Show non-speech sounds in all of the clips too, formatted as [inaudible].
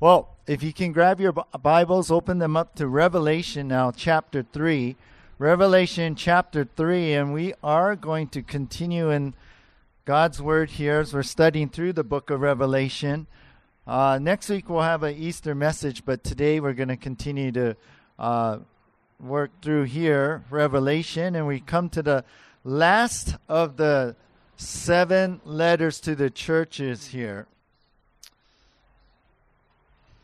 Well, if you can grab your Bibles, open them up to Revelation now, chapter 3. Revelation chapter 3, and we are going to continue in God's Word here as we're studying through the book of Revelation. Uh, next week we'll have an Easter message, but today we're going to continue to uh, work through here, Revelation, and we come to the last of the seven letters to the churches here.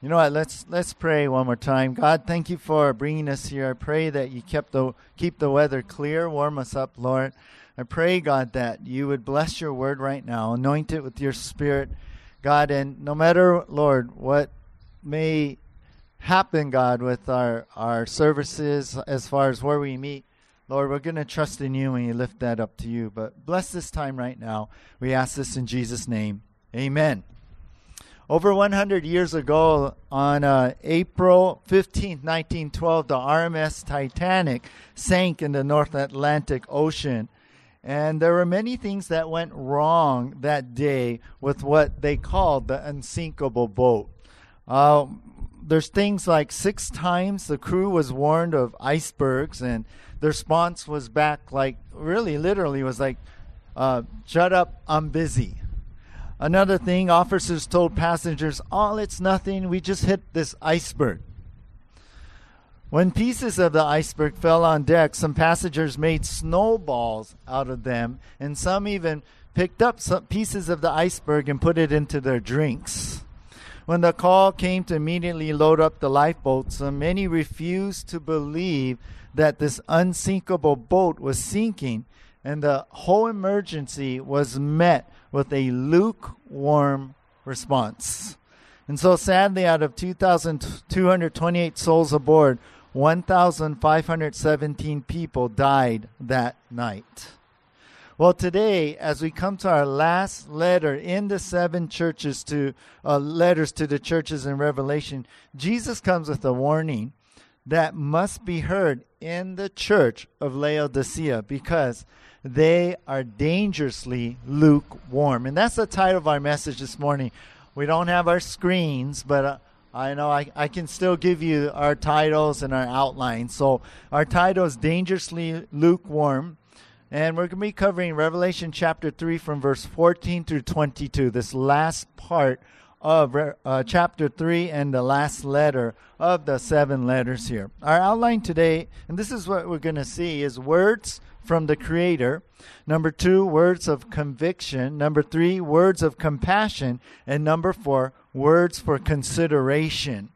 You know what? Let's let's pray one more time. God, thank you for bringing us here. I pray that you kept the keep the weather clear, warm us up, Lord. I pray, God, that you would bless your word right now, anoint it with your spirit, God, and no matter, Lord, what may happen, God, with our our services as far as where we meet, Lord, we're going to trust in you and you lift that up to you. But bless this time right now. We ask this in Jesus' name. Amen. Over 100 years ago, on uh, April 15, 1912, the RMS Titanic sank in the North Atlantic Ocean. And there were many things that went wrong that day with what they called the unsinkable boat. Uh, there's things like six times the crew was warned of icebergs, and the response was back like really literally was like, uh, "Shut up, I'm busy." Another thing, officers told passengers, "All it's nothing. We just hit this iceberg." When pieces of the iceberg fell on deck, some passengers made snowballs out of them, and some even picked up some pieces of the iceberg and put it into their drinks. When the call came to immediately load up the lifeboats, many refused to believe that this unsinkable boat was sinking, and the whole emergency was met with a lukewarm response. And so, sadly, out of 2,228 souls aboard, 1,517 people died that night. Well, today, as we come to our last letter in the seven churches to uh, letters to the churches in Revelation, Jesus comes with a warning that must be heard in the church of Laodicea because they are dangerously lukewarm. And that's the title of our message this morning. We don't have our screens, but uh, I know I, I can still give you our titles and our outlines. So, our title is Dangerously Lukewarm. And we're going to be covering Revelation chapter 3 from verse 14 through 22, this last part of uh, chapter 3 and the last letter of the seven letters here. Our outline today, and this is what we're going to see, is words from the Creator. Number two, words of conviction. Number three, words of compassion. And number four, words for consideration.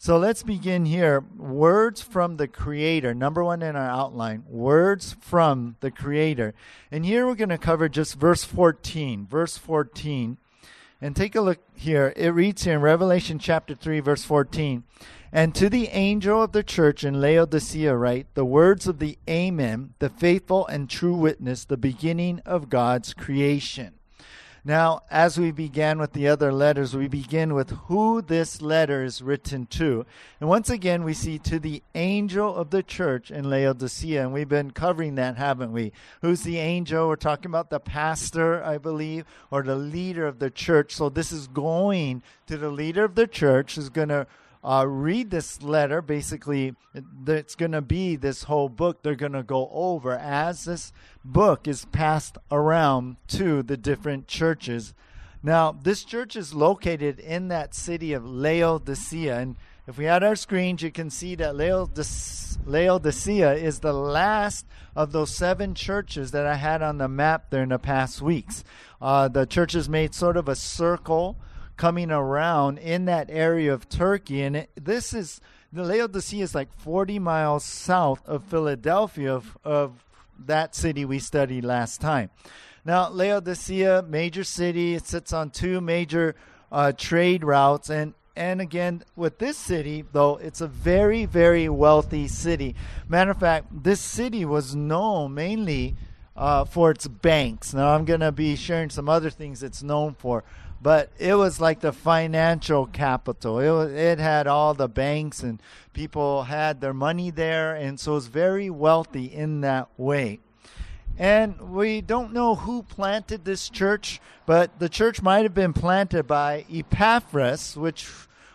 So let's begin here. Words from the Creator. Number one in our outline. Words from the Creator. And here we're going to cover just verse 14. Verse 14. And take a look here. It reads here in Revelation chapter 3, verse 14. And to the angel of the church in Laodicea write the words of the Amen, the faithful and true witness, the beginning of God's creation. Now, as we began with the other letters, we begin with who this letter is written to. And once again, we see to the angel of the church in Laodicea. And we've been covering that, haven't we? Who's the angel? We're talking about the pastor, I believe, or the leader of the church. So this is going to the leader of the church who's going to uh, read this letter, basically, it's going to be this whole book they're going to go over as this book is passed around to the different churches. Now, this church is located in that city of Laodicea. And if we had our screens, you can see that Laodicea is the last of those seven churches that I had on the map there in the past weeks. Uh, the churches made sort of a circle coming around in that area of Turkey. And it, this is the Laodicea is like 40 miles south of Philadelphia, of, of that city we studied last time. Now, Laodicea, major city, it sits on two major uh, trade routes. And, and again, with this city, though, it's a very, very wealthy city. Matter of fact, this city was known mainly uh, for its banks. Now, I'm going to be sharing some other things it's known for but it was like the financial capital. It was, it had all the banks and people had their money there, and so it was very wealthy in that way. And we don't know who planted this church, but the church might have been planted by Epaphras, which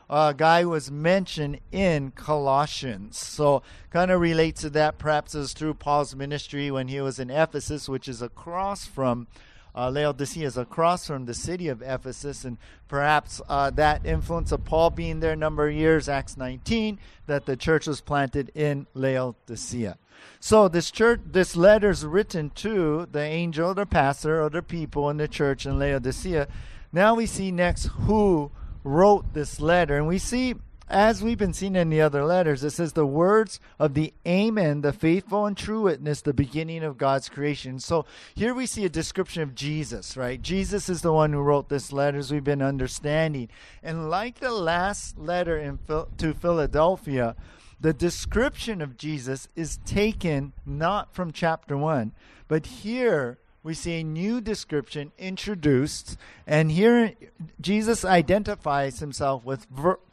uh, guy was mentioned in Colossians. So, kind of relates to that. Perhaps was through Paul's ministry when he was in Ephesus, which is across from uh, Laodicea, is across from the city of Ephesus, and perhaps uh, that influence of Paul being there a number of years, Acts 19, that the church was planted in Laodicea. So this church, this letter is written to the angel, the pastor, or the people in the church in Laodicea. Now we see next who wrote this letter, and we see as we've been seeing in the other letters, it says the words of the Amen, the faithful and true witness, the beginning of God's creation. So here we see a description of Jesus, right? Jesus is the one who wrote this letter, as we've been understanding. And like the last letter in, to Philadelphia, the description of Jesus is taken not from chapter 1, but here we see a new description introduced. And here Jesus identifies himself with,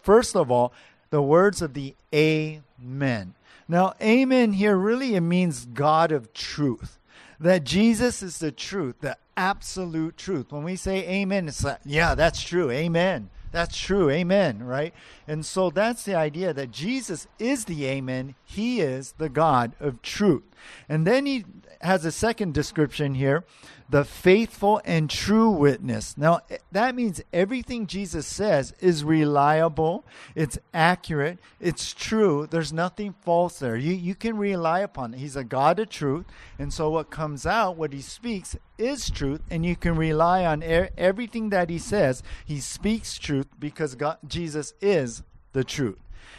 first of all, the words of the Amen. Now, Amen here really it means God of truth. That Jesus is the truth, the absolute truth. When we say Amen, it's like, yeah, that's true. Amen. That's true. Amen. Right? And so that's the idea that Jesus is the Amen. He is the God of truth. And then he has a second description here the faithful and true witness. Now, that means everything Jesus says is reliable, it's accurate, it's true. There's nothing false there. You, you can rely upon it. He's a God of truth. And so, what comes out, what he speaks, is truth. And you can rely on er- everything that he says. He speaks truth because God, Jesus is the truth.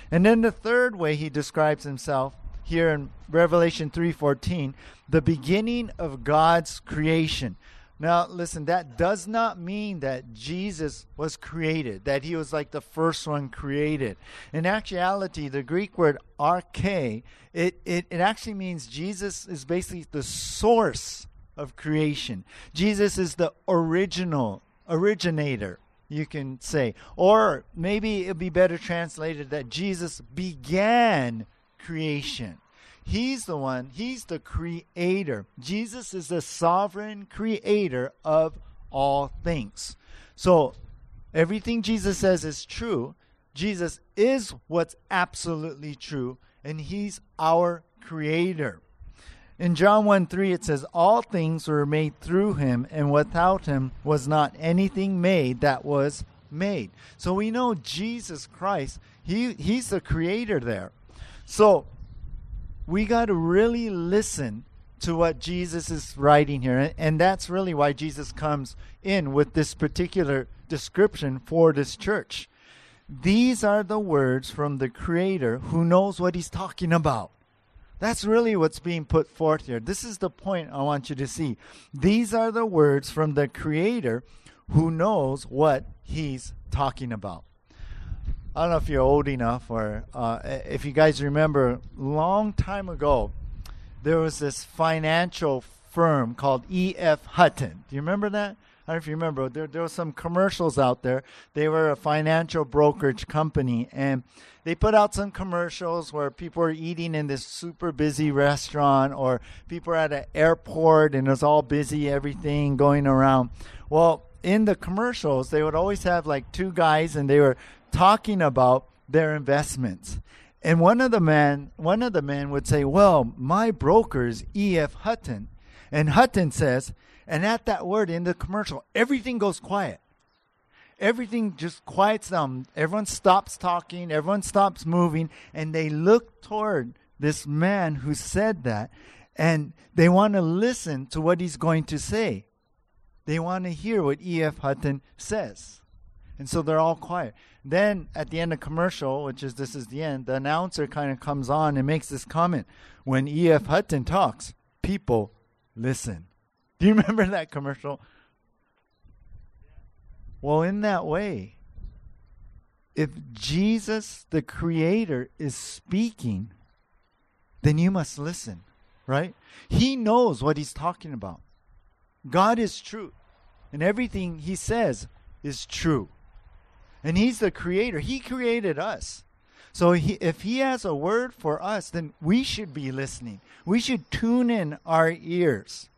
And then the third way he describes himself here in Revelation 3:14, the beginning of God's creation. Now, listen, that does not mean that Jesus was created, that he was like the first one created. In actuality, the Greek word arche, it, it, it actually means Jesus is basically the source of creation. Jesus is the original, originator, you can say. Or maybe it'd be better translated that Jesus began creation. He's the one, He's the creator. Jesus is the sovereign creator of all things. So everything Jesus says is true. Jesus is what's absolutely true, and He's our creator. In John 1 3, it says, All things were made through him, and without him was not anything made that was made. So we know Jesus Christ, he, He's the creator there. So we got to really listen to what Jesus is writing here. And that's really why Jesus comes in with this particular description for this church. These are the words from the Creator who knows what he's talking about. That's really what's being put forth here. This is the point I want you to see. These are the words from the Creator who knows what he's talking about. I don't know if you're old enough or uh, if you guys remember, long time ago, there was this financial firm called E.F. Hutton. Do you remember that? I don't know if you remember. There, there were some commercials out there. They were a financial brokerage company, and they put out some commercials where people were eating in this super busy restaurant, or people were at an airport and it was all busy, everything going around. Well, in the commercials, they would always have like two guys, and they were talking about their investments. And one of the men, one of the men would say, "Well, my broker is E.F. Hutton," and Hutton says, and at that word in the commercial, everything goes quiet. Everything just quiets down. Everyone stops talking. Everyone stops moving, and they look toward this man who said that, and they want to listen to what he's going to say. They want to hear what E.F. Hutton says. And so they're all quiet. Then at the end of commercial, which is this is the end, the announcer kind of comes on and makes this comment. When E.F. Hutton talks, people listen. [laughs] Do you remember that commercial? Well, in that way, if Jesus, the Creator, is speaking, then you must listen, right? He knows what he's talking about. God is true, and everything he says is true. And He's the creator. He created us. So he, if He has a word for us, then we should be listening. We should tune in our ears.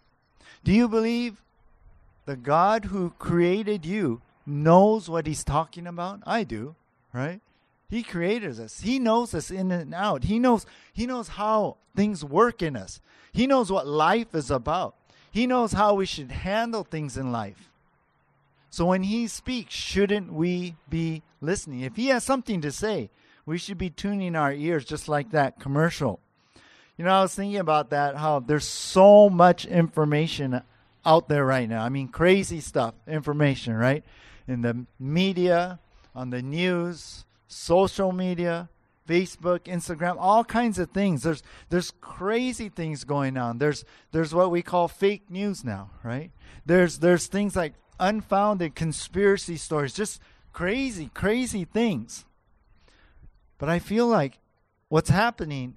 Do you believe the God who created you knows what He's talking about? I do. right? He created us. He knows us in and out. He knows he knows how things work in us. He knows what life is about. He knows how we should handle things in life. So when he speaks, shouldn't we be listening? If he has something to say, we should be tuning our ears just like that commercial. You know, I was thinking about that, how there's so much information out there right now. I mean, crazy stuff, information, right? In the media, on the news, social media, Facebook, Instagram, all kinds of things. There's there's crazy things going on. There's there's what we call fake news now, right? There's there's things like unfounded conspiracy stories, just crazy, crazy things. But I feel like what's happening,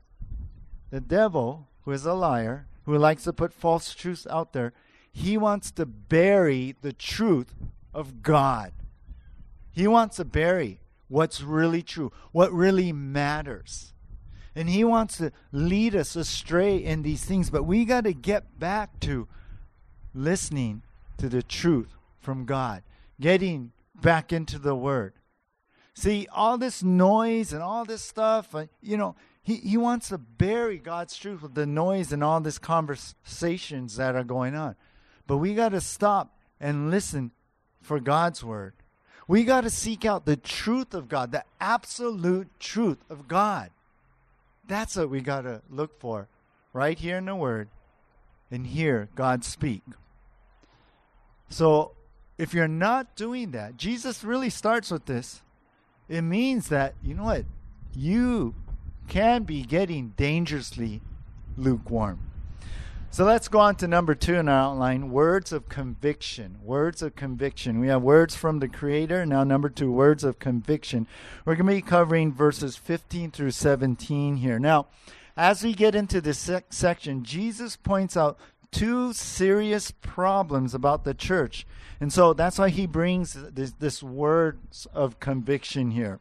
the devil, who is a liar, who likes to put false truths out there, he wants to bury the truth of God. He wants to bury what's really true, what really matters. And he wants to lead us astray in these things, but we got to get back to listening to the truth from God, getting back into the Word. See, all this noise and all this stuff, uh, you know, he, he wants to bury God's truth with the noise and all these conversations that are going on. But we got to stop and listen for God's Word. We got to seek out the truth of God, the absolute truth of God. That's what we got to look for right here in the Word and hear God speak. So, if you're not doing that, Jesus really starts with this. It means that, you know what? You can be getting dangerously lukewarm. So let's go on to number two in our outline words of conviction. Words of conviction. We have words from the Creator. Now, number two, words of conviction. We're going to be covering verses 15 through 17 here. Now, as we get into this sec- section, Jesus points out two serious problems about the church. And so that's why he brings this, this words of conviction here.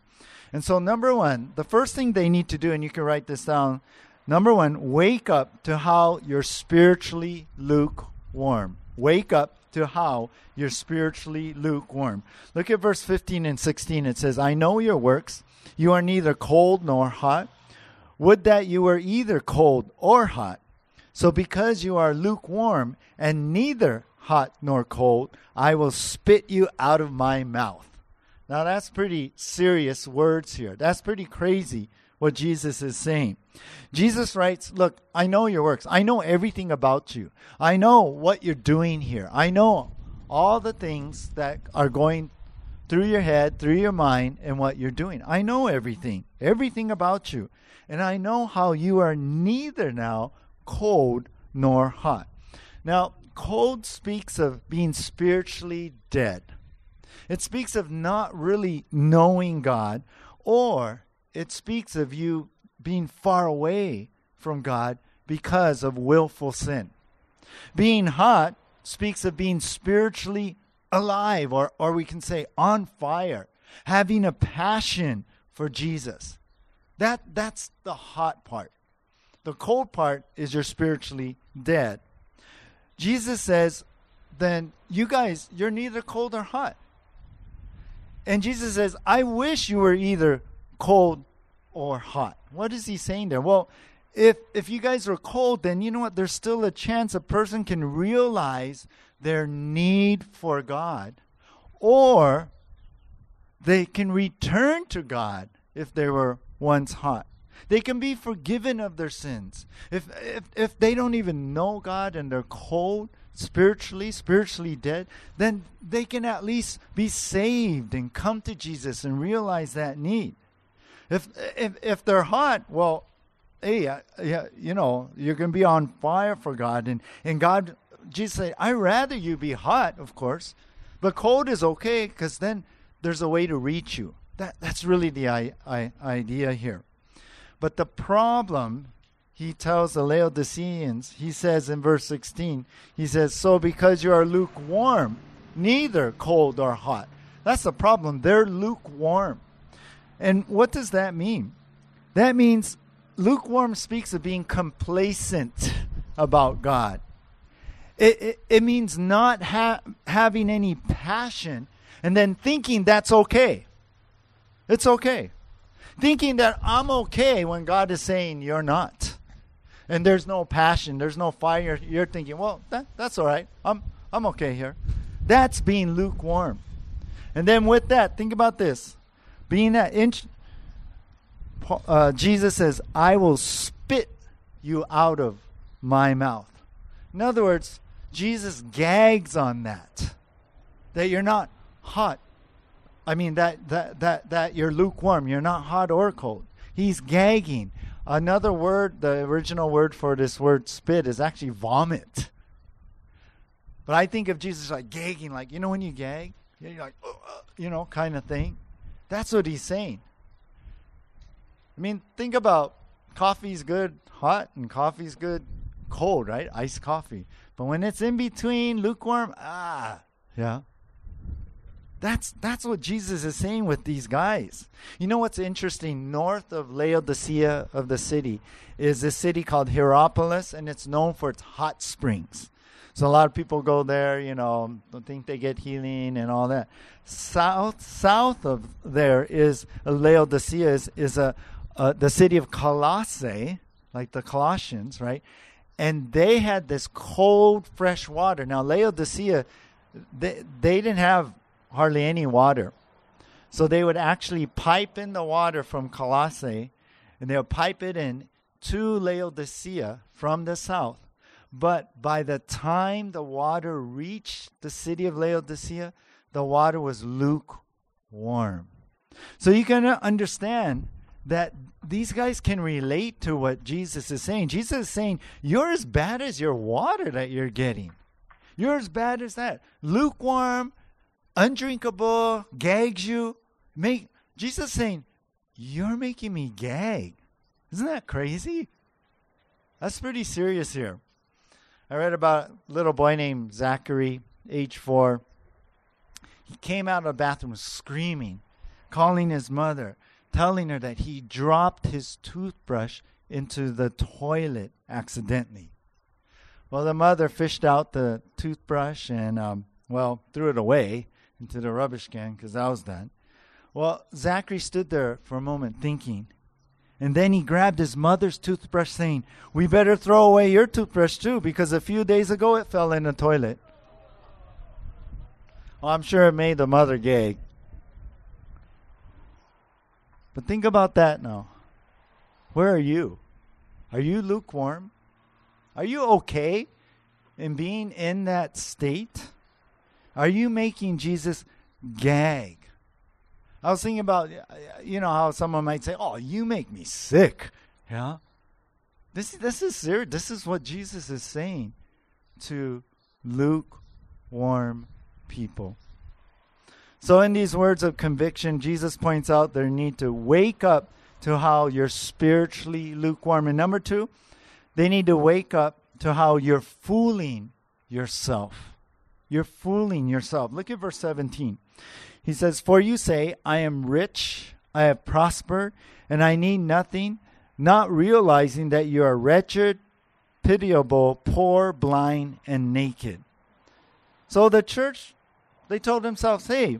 And so, number one, the first thing they need to do, and you can write this down, Number one, wake up to how you're spiritually lukewarm. Wake up to how you're spiritually lukewarm. Look at verse 15 and 16. It says, I know your works. You are neither cold nor hot. Would that you were either cold or hot. So because you are lukewarm and neither hot nor cold, I will spit you out of my mouth. Now that's pretty serious words here. That's pretty crazy what Jesus is saying. Jesus writes, Look, I know your works. I know everything about you. I know what you're doing here. I know all the things that are going through your head, through your mind, and what you're doing. I know everything, everything about you. And I know how you are neither now cold nor hot. Now, cold speaks of being spiritually dead. It speaks of not really knowing God or it speaks of you being far away from God because of willful sin. Being hot speaks of being spiritually alive, or, or we can say on fire, having a passion for Jesus. That, that's the hot part. The cold part is you're spiritually dead. Jesus says, then you guys, you're neither cold or hot. And Jesus says, I wish you were either cold or hot. What is he saying there? Well, if if you guys are cold, then you know what? There's still a chance a person can realize their need for God, or they can return to God if they were once hot. They can be forgiven of their sins. If if if they don't even know God and they're cold spiritually, spiritually dead, then they can at least be saved and come to Jesus and realize that need. If if if they're hot, well, hey, uh, yeah, you know, you're going to be on fire for God, and and God, Jesus said, I rather you be hot, of course, but cold is okay because then there's a way to reach you. That that's really the I, I, idea here. But the problem, he tells the Laodiceans, he says in verse 16, he says, So because you are lukewarm, neither cold or hot. That's the problem. They're lukewarm. And what does that mean? That means lukewarm speaks of being complacent [laughs] about God. It, it, it means not ha- having any passion and then thinking that's okay. It's okay. Thinking that I'm okay when God is saying you're not. And there's no passion, there's no fire. You're thinking, well, that, that's all right. I'm, I'm okay here. That's being lukewarm. And then with that, think about this. Being that inch, uh, Jesus says, I will spit you out of my mouth. In other words, Jesus gags on that. That you're not hot. I mean that that that that you're lukewarm. You're not hot or cold. He's gagging. Another word, the original word for this word spit is actually vomit. But I think of Jesus like gagging, like you know when you gag, you're like, uh, uh, you know, kind of thing. That's what he's saying. I mean, think about coffee's good hot and coffee's good cold, right? Iced coffee. But when it's in between, lukewarm, ah, yeah. That's that's what Jesus is saying with these guys. You know what's interesting? North of Laodicea of the city is a city called Hierapolis, and it's known for its hot springs. So a lot of people go there, you know, don't think they get healing and all that. South south of there is Laodicea is, is a uh, the city of Colossae, like the Colossians, right? And they had this cold, fresh water. Now Laodicea, they they didn't have hardly any water, so they would actually pipe in the water from Colossae, and they would pipe it in to Laodicea from the south. But by the time the water reached the city of Laodicea, the water was lukewarm. So you can understand that these guys can relate to what Jesus is saying. Jesus is saying, You're as bad as your water that you're getting. You're as bad as that. Lukewarm, undrinkable, gags you. Make Jesus saying, You're making me gag. Isn't that crazy? That's pretty serious here. I read about a little boy named Zachary, age four. He came out of the bathroom screaming, calling his mother telling her that he dropped his toothbrush into the toilet accidentally. Well, the mother fished out the toothbrush and, um, well, threw it away into the rubbish can because that was done. Well, Zachary stood there for a moment thinking. And then he grabbed his mother's toothbrush, saying, We better throw away your toothbrush too, because a few days ago it fell in the toilet. Well, I'm sure it made the mother gag. But think about that now. Where are you? Are you lukewarm? Are you okay in being in that state? Are you making Jesus gag? I was thinking about, you know, how someone might say, "Oh, you make me sick." Yeah. This this is serious. This is what Jesus is saying to lukewarm people. So, in these words of conviction, Jesus points out their need to wake up to how you're spiritually lukewarm. And number two, they need to wake up to how you're fooling yourself. You're fooling yourself. Look at verse 17. He says, For you say, I am rich, I have prospered, and I need nothing, not realizing that you are wretched, pitiable, poor, blind, and naked. So the church, they told themselves, hey,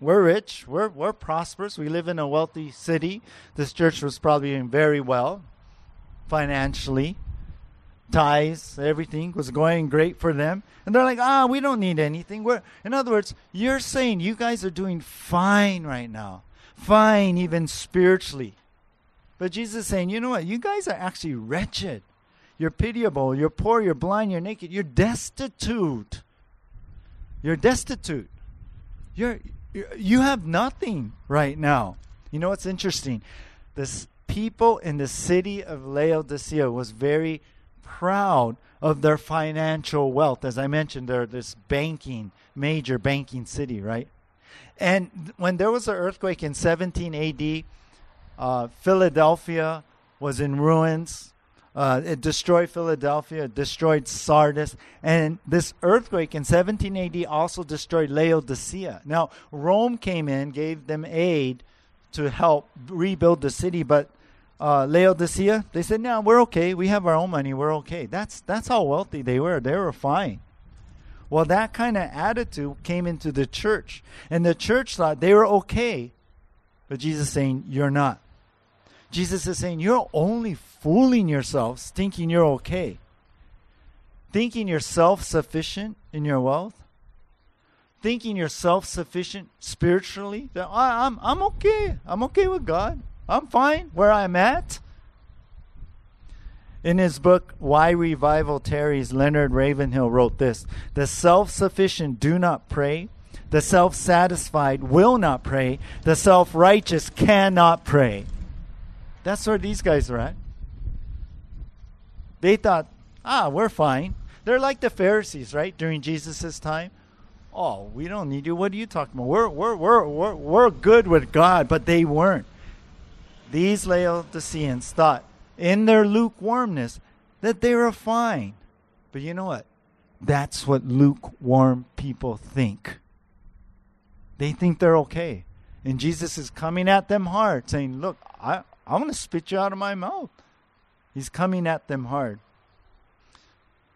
we're rich, we're, we're prosperous, we live in a wealthy city. This church was probably doing very well financially. Ties, everything was going great for them. And they're like, ah, we don't need anything. We're, in other words, you're saying you guys are doing fine right now. Fine, even spiritually. But Jesus is saying, you know what? You guys are actually wretched. You're pitiable. You're poor. You're blind. You're naked. You're destitute. You're destitute. You're you have nothing right now. You know what's interesting? This people in the city of Laodicea was very proud of their financial wealth. As I mentioned, they're this banking, major banking city, right? And when there was an earthquake in 17 AD, uh, Philadelphia was in ruins. Uh, it destroyed Philadelphia, it destroyed Sardis, and this earthquake in 17 AD also destroyed Laodicea. Now, Rome came in, gave them aid to help rebuild the city, but uh, Laodicea, they said, "No, we're okay. We have our own money. We're okay." That's that's how wealthy they were. They were fine. Well, that kind of attitude came into the church, and the church thought they were okay But Jesus saying, You're not. Jesus is saying, You're only fooling yourselves thinking you're okay. Thinking you're self sufficient in your wealth. Thinking you're self sufficient spiritually. That I'm, I'm okay. I'm okay with God. I'm fine where I'm at. In his book, Why Revival Tarries, Leonard Ravenhill wrote this The self sufficient do not pray. The self satisfied will not pray. The self righteous cannot pray. That's where these guys are at. They thought, ah, we're fine. They're like the Pharisees, right? During Jesus' time. Oh, we don't need you. What are you talking about? We're, we're, we're, we're, we're good with God, but they weren't. These Laodiceans thought, in their lukewarmness that they were fine. But you know what? That's what lukewarm people think. They think they're okay. And Jesus is coming at them hard, saying, Look, I, I'm going to spit you out of my mouth. He's coming at them hard.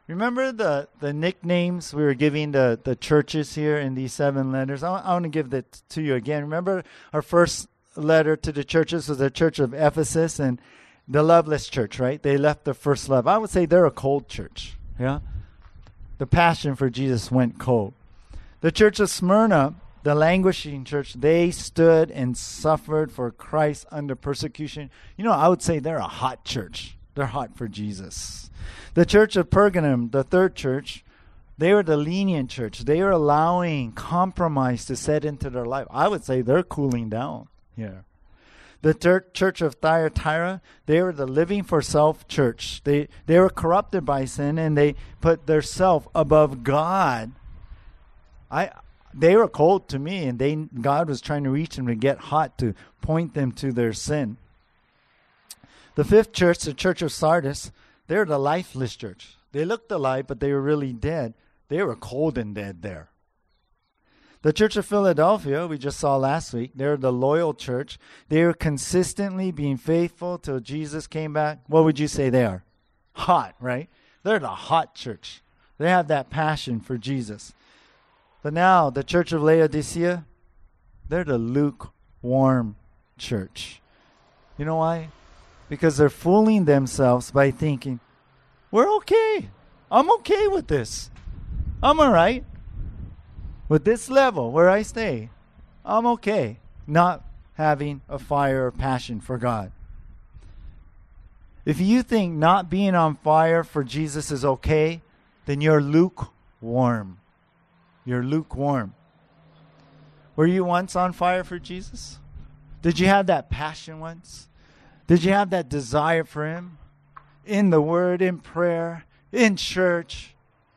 Remember the, the nicknames we were giving the, the churches here in these seven letters? I, I want to give that to you again. Remember our first letter to the churches was the church of Ephesus, and the loveless church, right? They left their first love. I would say they're a cold church. Yeah. The passion for Jesus went cold. The church of Smyrna, the languishing church, they stood and suffered for Christ under persecution. You know, I would say they're a hot church. They're hot for Jesus. The church of Pergamum, the third church, they were the lenient church. They were allowing compromise to set into their life. I would say they're cooling down here. The church of Thyatira, they were the living for self church. They, they were corrupted by sin and they put their self above God. I, they were cold to me, and they God was trying to reach them to get hot to point them to their sin. The fifth church, the church of Sardis, they're the lifeless church. They looked alive, but they were really dead. They were cold and dead there. The Church of Philadelphia, we just saw last week, they're the loyal church. They are consistently being faithful till Jesus came back. What would you say they are? Hot, right? They're the hot church. They have that passion for Jesus. But now, the Church of Laodicea, they're the lukewarm church. You know why? Because they're fooling themselves by thinking, we're okay. I'm okay with this. I'm all right with this level where I stay, I'm okay not having a fire or passion for God. If you think not being on fire for Jesus is okay, then you're lukewarm. You're lukewarm. Were you once on fire for Jesus? Did you have that passion once? Did you have that desire for Him? In the Word, in prayer, in church,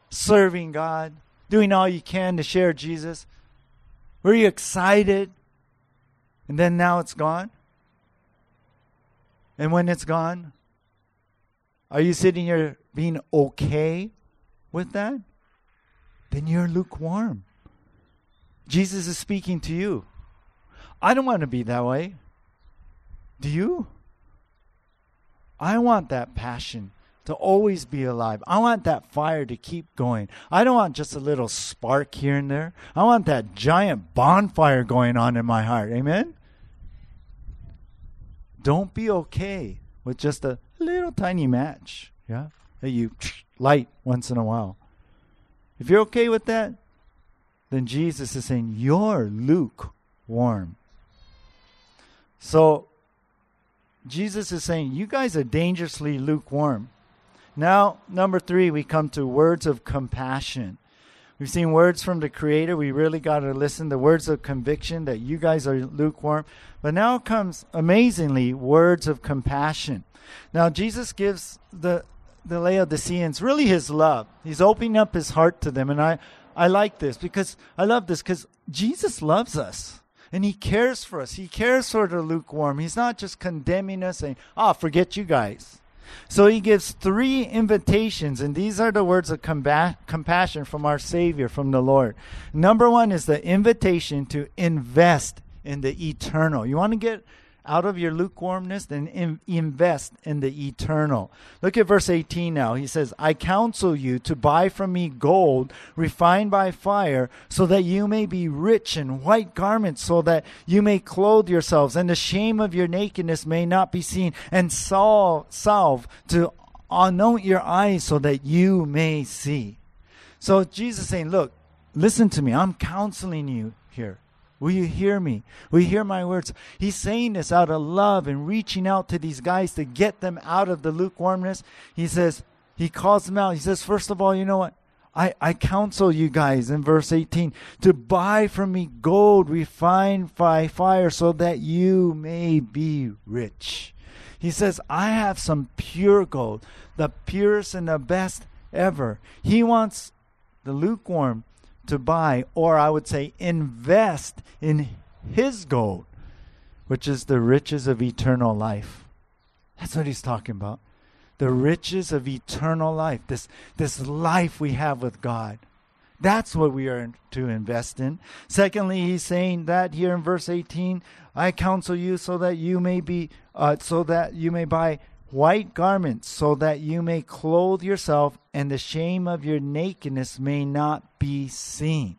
serving God? Doing all you can to share Jesus? Were you excited? And then now it's gone? And when it's gone, are you sitting here being okay with that? Then you're lukewarm. Jesus is speaking to you. I don't want to be that way. Do you? I want that passion to always be alive. I want that fire to keep going. I don't want just a little spark here and there. I want that giant bonfire going on in my heart. Amen? Don't be okay with just a little tiny match, yeah, that you [tsk] light once in a while. If you're okay with that, then Jesus is saying, You're lukewarm. So, Jesus is saying, You guys are dangerously lukewarm. Now, number three, we come to words of compassion. We've seen words from the Creator. We really got to listen. The words of conviction that you guys are lukewarm. But now comes, amazingly, words of compassion. Now, Jesus gives the, the Laodiceans really his love. He's opening up his heart to them. And I, I like this because I love this because Jesus loves us and he cares for us. He cares for the lukewarm. He's not just condemning us saying, oh, forget you guys. So he gives three invitations, and these are the words of compassion from our Savior, from the Lord. Number one is the invitation to invest in the eternal. You want to get out of your lukewarmness and in, invest in the eternal. Look at verse 18 now. He says, I counsel you to buy from me gold refined by fire, so that you may be rich in white garments, so that you may clothe yourselves, and the shame of your nakedness may not be seen, and salve to anoint your eyes, so that you may see. So Jesus saying, Look, listen to me. I'm counseling you here. Will you hear me? Will you hear my words? He's saying this out of love and reaching out to these guys to get them out of the lukewarmness. He says, he calls them out. He says, first of all, you know what? I, I counsel you guys in verse 18 to buy from me gold refined by fire so that you may be rich. He says, I have some pure gold, the purest and the best ever. He wants the lukewarm to buy, or I would say invest in his gold, which is the riches of eternal life. That's what he's talking about. The riches of eternal life, this, this life we have with God. That's what we are to invest in. Secondly, he's saying that here in verse 18, I counsel you so that you may be, uh, so that you may buy white garments, so that you may clothe yourself, and the shame of your nakedness may not be seen.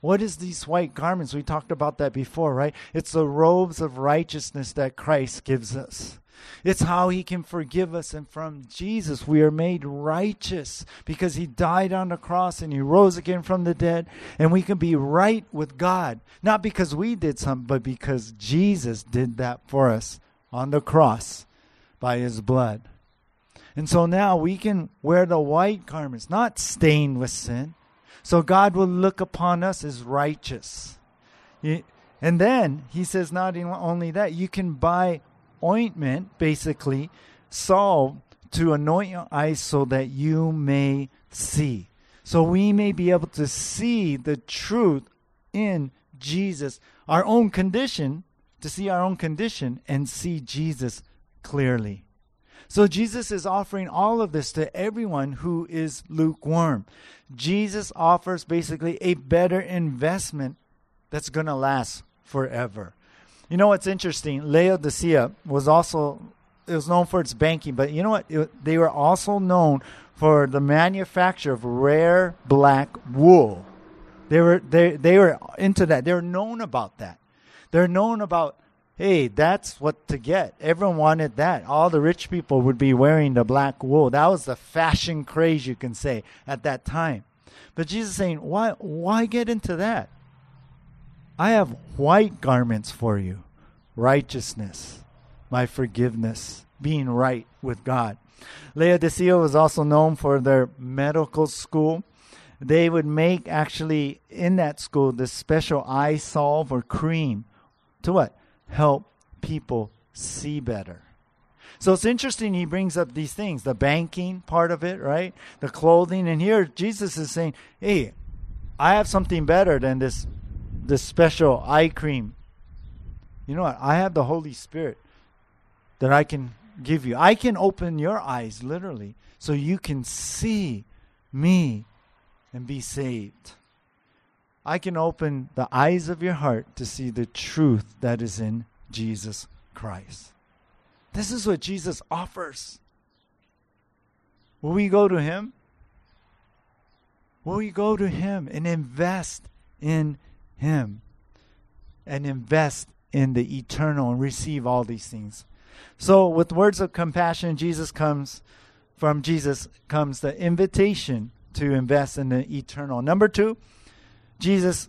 What is these white garments? We talked about that before, right? It's the robes of righteousness that Christ gives us. It's how he can forgive us. And from Jesus, we are made righteous because he died on the cross and he rose again from the dead. And we can be right with God, not because we did something, but because Jesus did that for us on the cross by his blood. And so now we can wear the white garments, not stained with sin. So God will look upon us as righteous. And then he says, not only that, you can buy ointment, basically, salve to anoint your eyes so that you may see. So we may be able to see the truth in Jesus, our own condition, to see our own condition and see Jesus clearly. So Jesus is offering all of this to everyone who is lukewarm. Jesus offers basically a better investment that's going to last forever. You know what's interesting? Laodicea was also it was known for its banking, but you know what? It, they were also known for the manufacture of rare black wool. They were they they were into that. They were known about that. They're known about hey, that's what to get. Everyone wanted that. All the rich people would be wearing the black wool. That was the fashion craze, you can say, at that time. But Jesus is saying, why, why get into that? I have white garments for you righteousness, my forgiveness, being right with God. Laodicea was also known for their medical school. They would make actually in that school this special eye salve or cream to what? Help people see better. So it's interesting he brings up these things, the banking part of it, right? The clothing. And here Jesus is saying, Hey, I have something better than this this special eye cream. You know what? I have the Holy Spirit that I can give you. I can open your eyes literally so you can see me and be saved. I can open the eyes of your heart to see the truth that is in Jesus Christ. This is what Jesus offers. Will we go to Him? Will we go to Him and invest in Him and invest in the eternal and receive all these things? So, with words of compassion, Jesus comes from Jesus comes the invitation to invest in the eternal. Number two, Jesus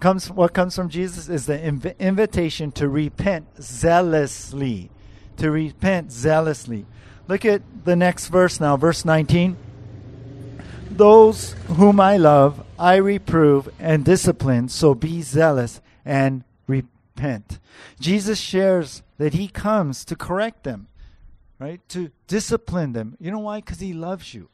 comes what comes from Jesus is the inv- invitation to repent zealously. To repent zealously. Look at the next verse now, verse 19. Those whom I love, I reprove and discipline, so be zealous and repent. Jesus shares that he comes to correct them, right? To discipline them. You know why? Because he loves you.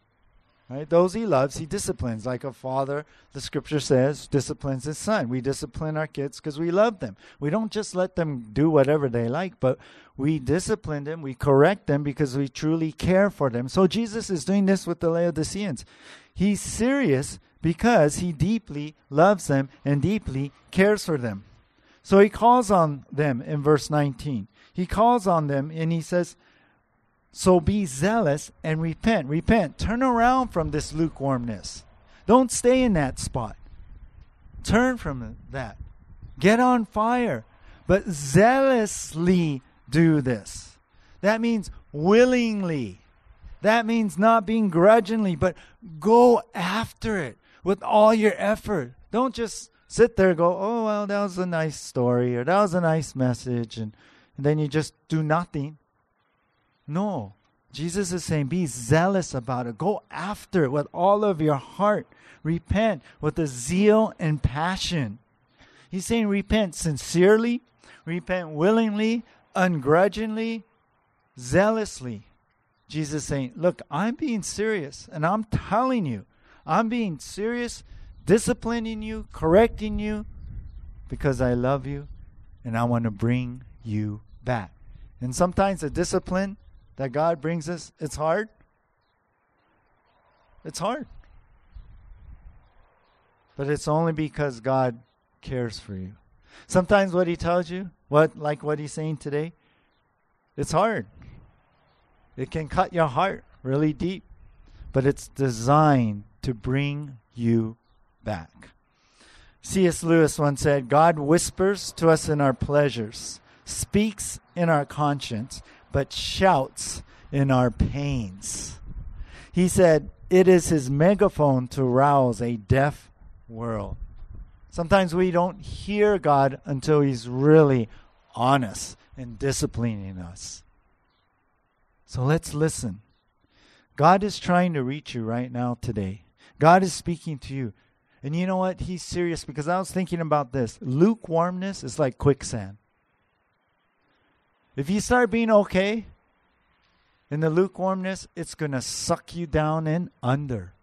Right? Those he loves, he disciplines. Like a father, the scripture says, disciplines his son. We discipline our kids because we love them. We don't just let them do whatever they like, but we discipline them, we correct them because we truly care for them. So Jesus is doing this with the Laodiceans. He's serious because he deeply loves them and deeply cares for them. So he calls on them in verse 19. He calls on them and he says, So be zealous and repent. Repent. Turn around from this lukewarmness. Don't stay in that spot. Turn from that. Get on fire. But zealously do this. That means willingly. That means not being grudgingly, but go after it with all your effort. Don't just sit there go, oh, well, that was a nice story or that was a nice message, and, and then you just do nothing. No. Jesus is saying, be zealous about it. Go after it with all of your heart. Repent with a zeal and passion. He's saying, repent sincerely, repent willingly, ungrudgingly, zealously. Jesus saying, Look, I'm being serious, and I'm telling you, I'm being serious disciplining you, correcting you, because I love you and I want to bring you back. And sometimes the discipline that God brings us, it's hard. It's hard. But it's only because God cares for you. Sometimes what he tells you, what like what he's saying today, it's hard. It can cut your heart really deep, but it's designed to bring you back. C.S. Lewis once said, God whispers to us in our pleasures, speaks in our conscience, but shouts in our pains. He said, It is his megaphone to rouse a deaf world. Sometimes we don't hear God until he's really honest and disciplining us. So let's listen. God is trying to reach you right now today. God is speaking to you. And you know what? He's serious because I was thinking about this. Lukewarmness is like quicksand. If you start being okay in the lukewarmness, it's going to suck you down and under.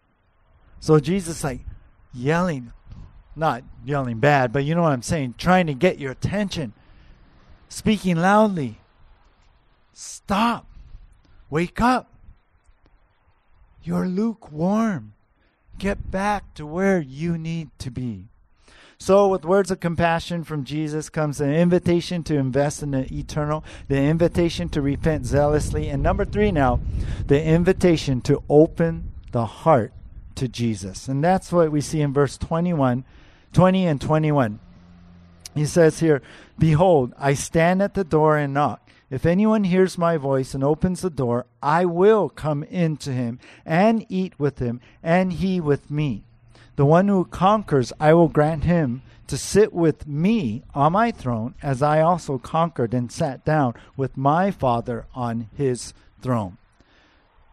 So Jesus like yelling, not yelling bad, but you know what I'm saying, trying to get your attention, speaking loudly. Stop. Wake up. You're lukewarm. Get back to where you need to be. So, with words of compassion from Jesus comes an invitation to invest in the eternal, the invitation to repent zealously, and number three now, the invitation to open the heart to Jesus. And that's what we see in verse 21, 20 and 21. He says here, Behold, I stand at the door and knock. If anyone hears my voice and opens the door, I will come in to him and eat with him, and he with me. The one who conquers, I will grant him to sit with me on my throne, as I also conquered and sat down with my Father on his throne.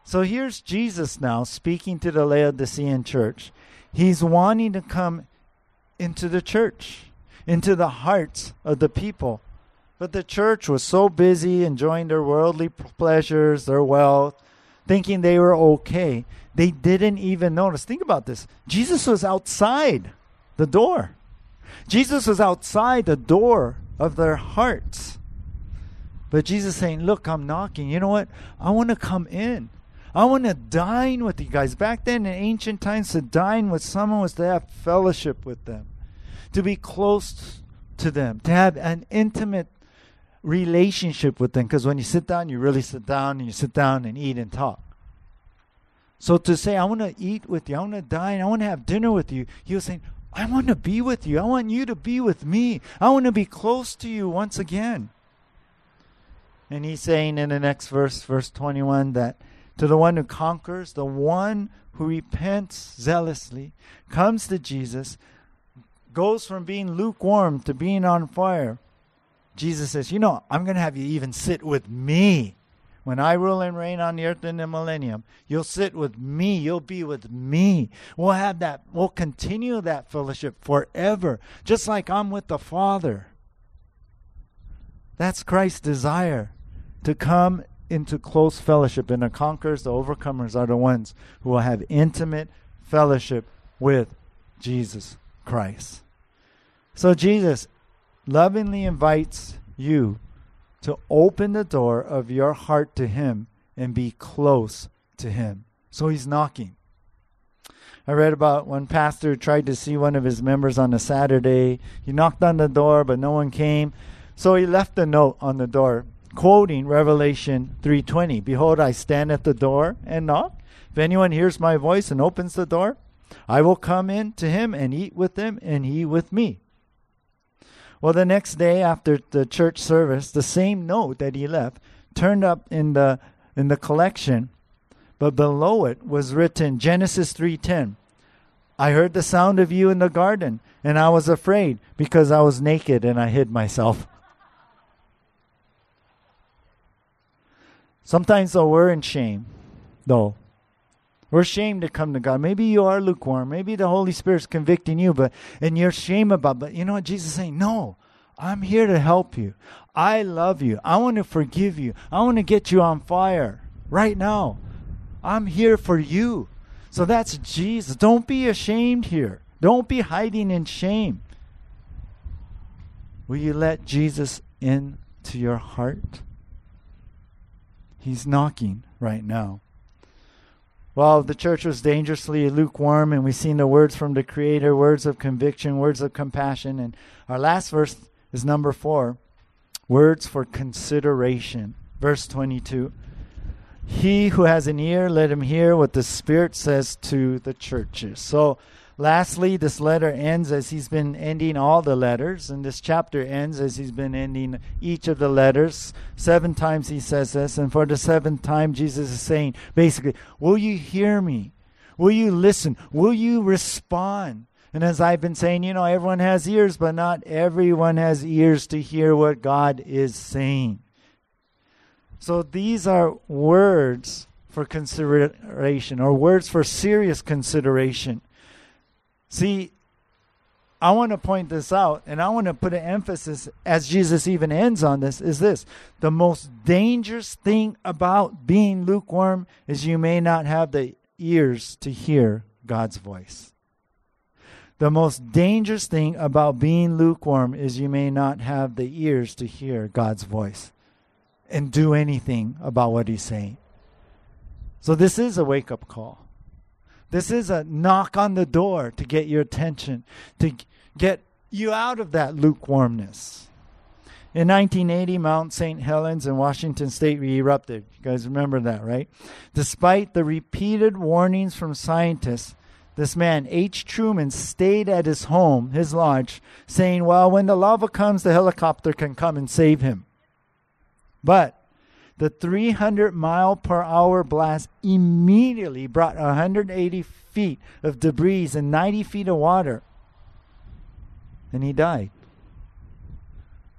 So here's Jesus now speaking to the Laodicean church. He's wanting to come into the church, into the hearts of the people but the church was so busy enjoying their worldly pleasures, their wealth, thinking they were okay. They didn't even notice. Think about this Jesus was outside the door. Jesus was outside the door of their hearts. But Jesus saying, Look, I'm knocking. You know what? I want to come in. I want to dine with you guys. Back then in ancient times, to dine with someone was to have fellowship with them, to be close to them, to have an intimate relationship with them because when you sit down, you really sit down and you sit down and eat and talk. So to say, I want to eat with you, I want to dine, I want to have dinner with you, he was saying, I want to be with you. I want you to be with me. I want to be close to you once again. And he's saying in the next verse, verse 21, that to the one who conquers, the one who repents zealously, comes to Jesus, goes from being lukewarm to being on fire, Jesus says, You know, I'm going to have you even sit with me. When I rule and reign on the earth in the millennium, you'll sit with me. You'll be with me. We'll have that, we'll continue that fellowship forever, just like I'm with the Father. That's Christ's desire to come into close fellowship. And the conquerors, the overcomers, are the ones who will have intimate fellowship with Jesus Christ. So, Jesus lovingly invites you to open the door of your heart to Him and be close to Him. So He's knocking. I read about one pastor tried to see one of his members on a Saturday. He knocked on the door, but no one came. So he left a note on the door, quoting Revelation 3:20. Behold, I stand at the door and knock. If anyone hears my voice and opens the door, I will come in to him and eat with him, and he with me. Well, the next day after the church service, the same note that he left turned up in the in the collection, but below it was written Genesis 3:10. I heard the sound of you in the garden, and I was afraid because I was naked and I hid myself. Sometimes though we're in shame, though. We're ashamed to come to God. Maybe you are lukewarm. Maybe the Holy Spirit's convicting you, but and you're ashamed about. But you know what Jesus is saying? No, I'm here to help you. I love you. I want to forgive you. I want to get you on fire right now. I'm here for you. So that's Jesus. Don't be ashamed here. Don't be hiding in shame. Will you let Jesus into your heart? He's knocking right now. Well, the church was dangerously lukewarm, and we've seen the words from the Creator, words of conviction, words of compassion. And our last verse is number four words for consideration. Verse 22. He who has an ear, let him hear what the Spirit says to the churches. So, lastly, this letter ends as he's been ending all the letters, and this chapter ends as he's been ending each of the letters. Seven times he says this, and for the seventh time, Jesus is saying, basically, Will you hear me? Will you listen? Will you respond? And as I've been saying, you know, everyone has ears, but not everyone has ears to hear what God is saying. So these are words for consideration or words for serious consideration. See, I want to point this out and I want to put an emphasis as Jesus even ends on this is this. The most dangerous thing about being lukewarm is you may not have the ears to hear God's voice. The most dangerous thing about being lukewarm is you may not have the ears to hear God's voice and do anything about what he's saying. So this is a wake up call. This is a knock on the door to get your attention, to get you out of that lukewarmness. In 1980, Mount St. Helens in Washington state erupted. You guys remember that, right? Despite the repeated warnings from scientists, this man, H. Truman, stayed at his home, his lodge, saying, Well, when the lava comes, the helicopter can come and save him. But the 300 mile per hour blast immediately brought 180 feet of debris and 90 feet of water. And he died.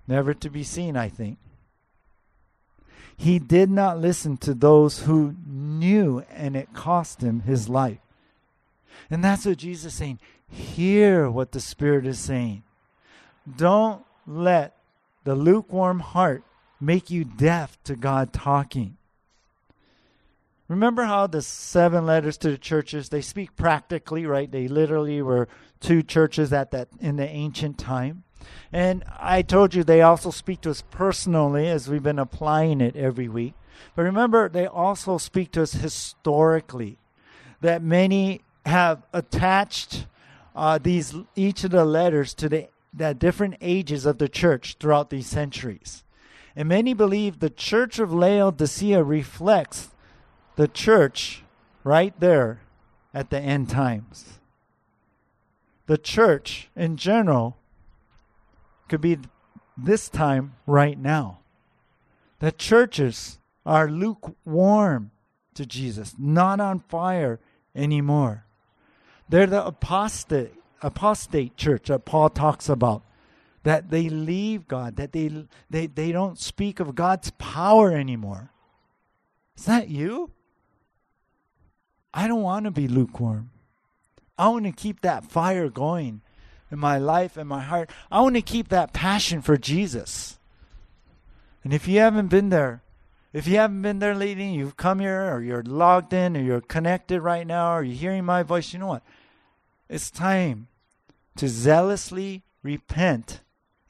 Never to be seen, I think. He did not listen to those who knew, and it cost him his life. And that's what Jesus is saying. Hear what the Spirit is saying. Don't let the lukewarm heart make you deaf to God talking. Remember how the seven letters to the churches they speak practically, right? They literally were two churches at that in the ancient time. And I told you they also speak to us personally as we've been applying it every week. But remember, they also speak to us historically. That many have attached uh, these each of the letters to the, the different ages of the church throughout these centuries. And many believe the church of Laodicea reflects the church right there at the end times. The church in general could be this time right now. The churches are lukewarm to Jesus, not on fire anymore. They're the apostate apostate church that Paul talks about that they leave God, that they, they, they don't speak of God's power anymore. Is that you? I don't want to be lukewarm. I want to keep that fire going in my life and my heart. I want to keep that passion for Jesus. And if you haven't been there, if you haven't been there lately, you've come here or you're logged in or you're connected right now or you're hearing my voice, you know what? It's time to zealously repent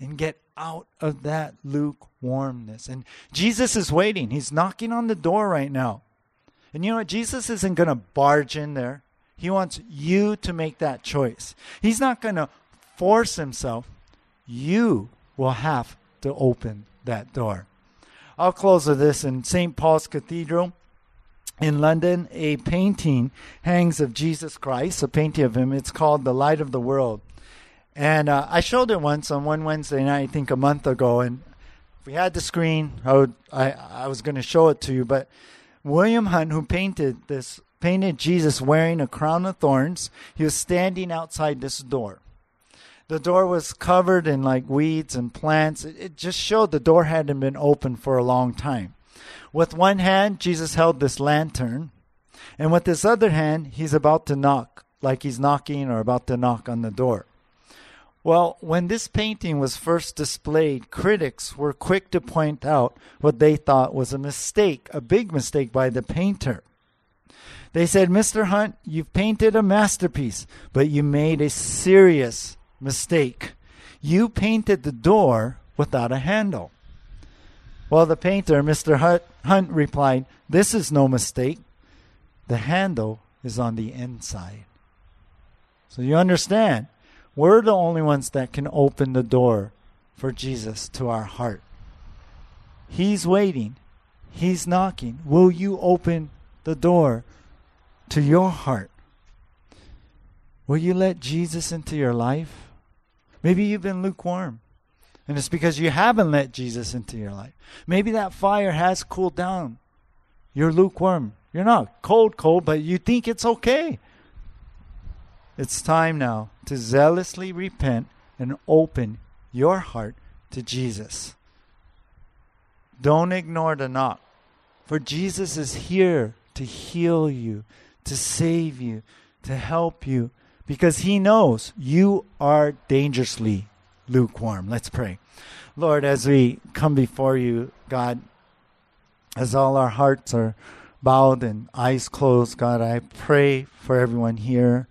and get out of that lukewarmness. And Jesus is waiting. He's knocking on the door right now. And you know what? Jesus isn't going to barge in there. He wants you to make that choice. He's not going to force himself. You will have to open that door. I'll close with this in St. Paul's Cathedral in London, a painting hangs of Jesus Christ, a painting of him. It's called The Light of the World. And uh, I showed it once on one Wednesday night, I think a month ago. And if we had the screen, I, would, I, I was going to show it to you. But William Hunt, who painted this, painted Jesus wearing a crown of thorns. He was standing outside this door. The door was covered in like weeds and plants. It, it just showed the door hadn't been open for a long time. With one hand, Jesus held this lantern, and with his other hand, he's about to knock, like he's knocking or about to knock on the door. Well, when this painting was first displayed, critics were quick to point out what they thought was a mistake, a big mistake by the painter. They said, Mr. Hunt, you've painted a masterpiece, but you made a serious mistake. You painted the door without a handle. Well, the painter, Mr. Hunt, replied, This is no mistake. The handle is on the inside. So you understand, we're the only ones that can open the door for Jesus to our heart. He's waiting, He's knocking. Will you open the door to your heart? Will you let Jesus into your life? Maybe you've been lukewarm. And it's because you haven't let Jesus into your life. Maybe that fire has cooled down. You're lukewarm. You're not cold, cold, but you think it's okay. It's time now to zealously repent and open your heart to Jesus. Don't ignore the knock, for Jesus is here to heal you, to save you, to help you, because he knows you are dangerously lukewarm. Let's pray. Lord, as we come before you, God, as all our hearts are bowed and eyes closed, God, I pray for everyone here,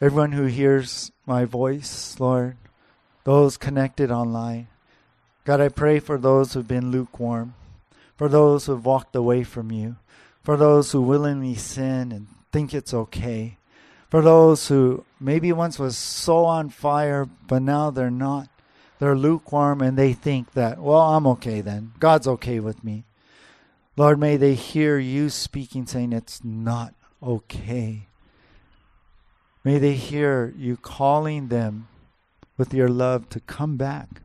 everyone who hears my voice, Lord, those connected online. God, I pray for those who've been lukewarm, for those who've walked away from you, for those who willingly sin and think it's okay for those who maybe once was so on fire, but now they're not. They're lukewarm and they think that, well, I'm okay then. God's okay with me. Lord, may they hear you speaking, saying it's not okay. May they hear you calling them with your love to come back,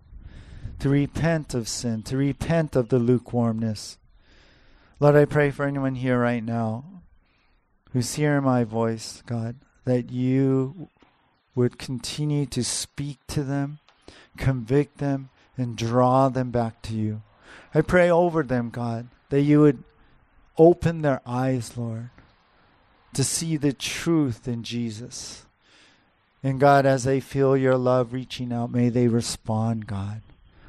to repent of sin, to repent of the lukewarmness. Lord, I pray for anyone here right now who's hearing my voice, God that you would continue to speak to them, convict them, and draw them back to you. I pray over them, God, that you would open their eyes, Lord, to see the truth in Jesus. And God, as they feel your love reaching out, may they respond, God,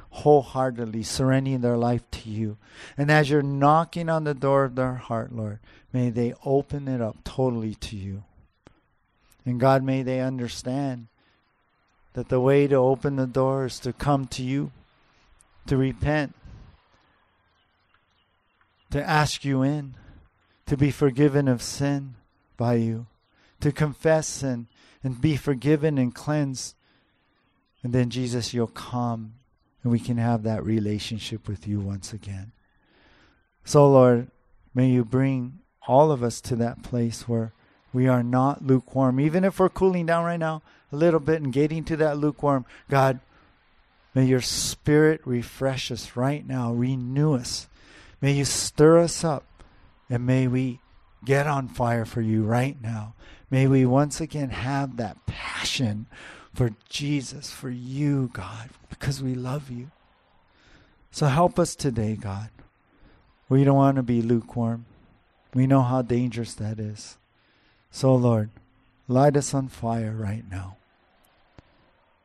wholeheartedly, surrendering their life to you. And as you're knocking on the door of their heart, Lord, may they open it up totally to you. And God, may they understand that the way to open the door is to come to you, to repent, to ask you in, to be forgiven of sin by you, to confess sin and be forgiven and cleansed. And then, Jesus, you'll come and we can have that relationship with you once again. So, Lord, may you bring all of us to that place where we are not lukewarm. Even if we're cooling down right now a little bit and getting to that lukewarm, God, may your spirit refresh us right now, renew us. May you stir us up, and may we get on fire for you right now. May we once again have that passion for Jesus, for you, God, because we love you. So help us today, God. We don't want to be lukewarm. We know how dangerous that is. So, Lord, light us on fire right now.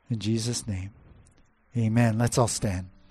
In Jesus' name, amen. Let's all stand.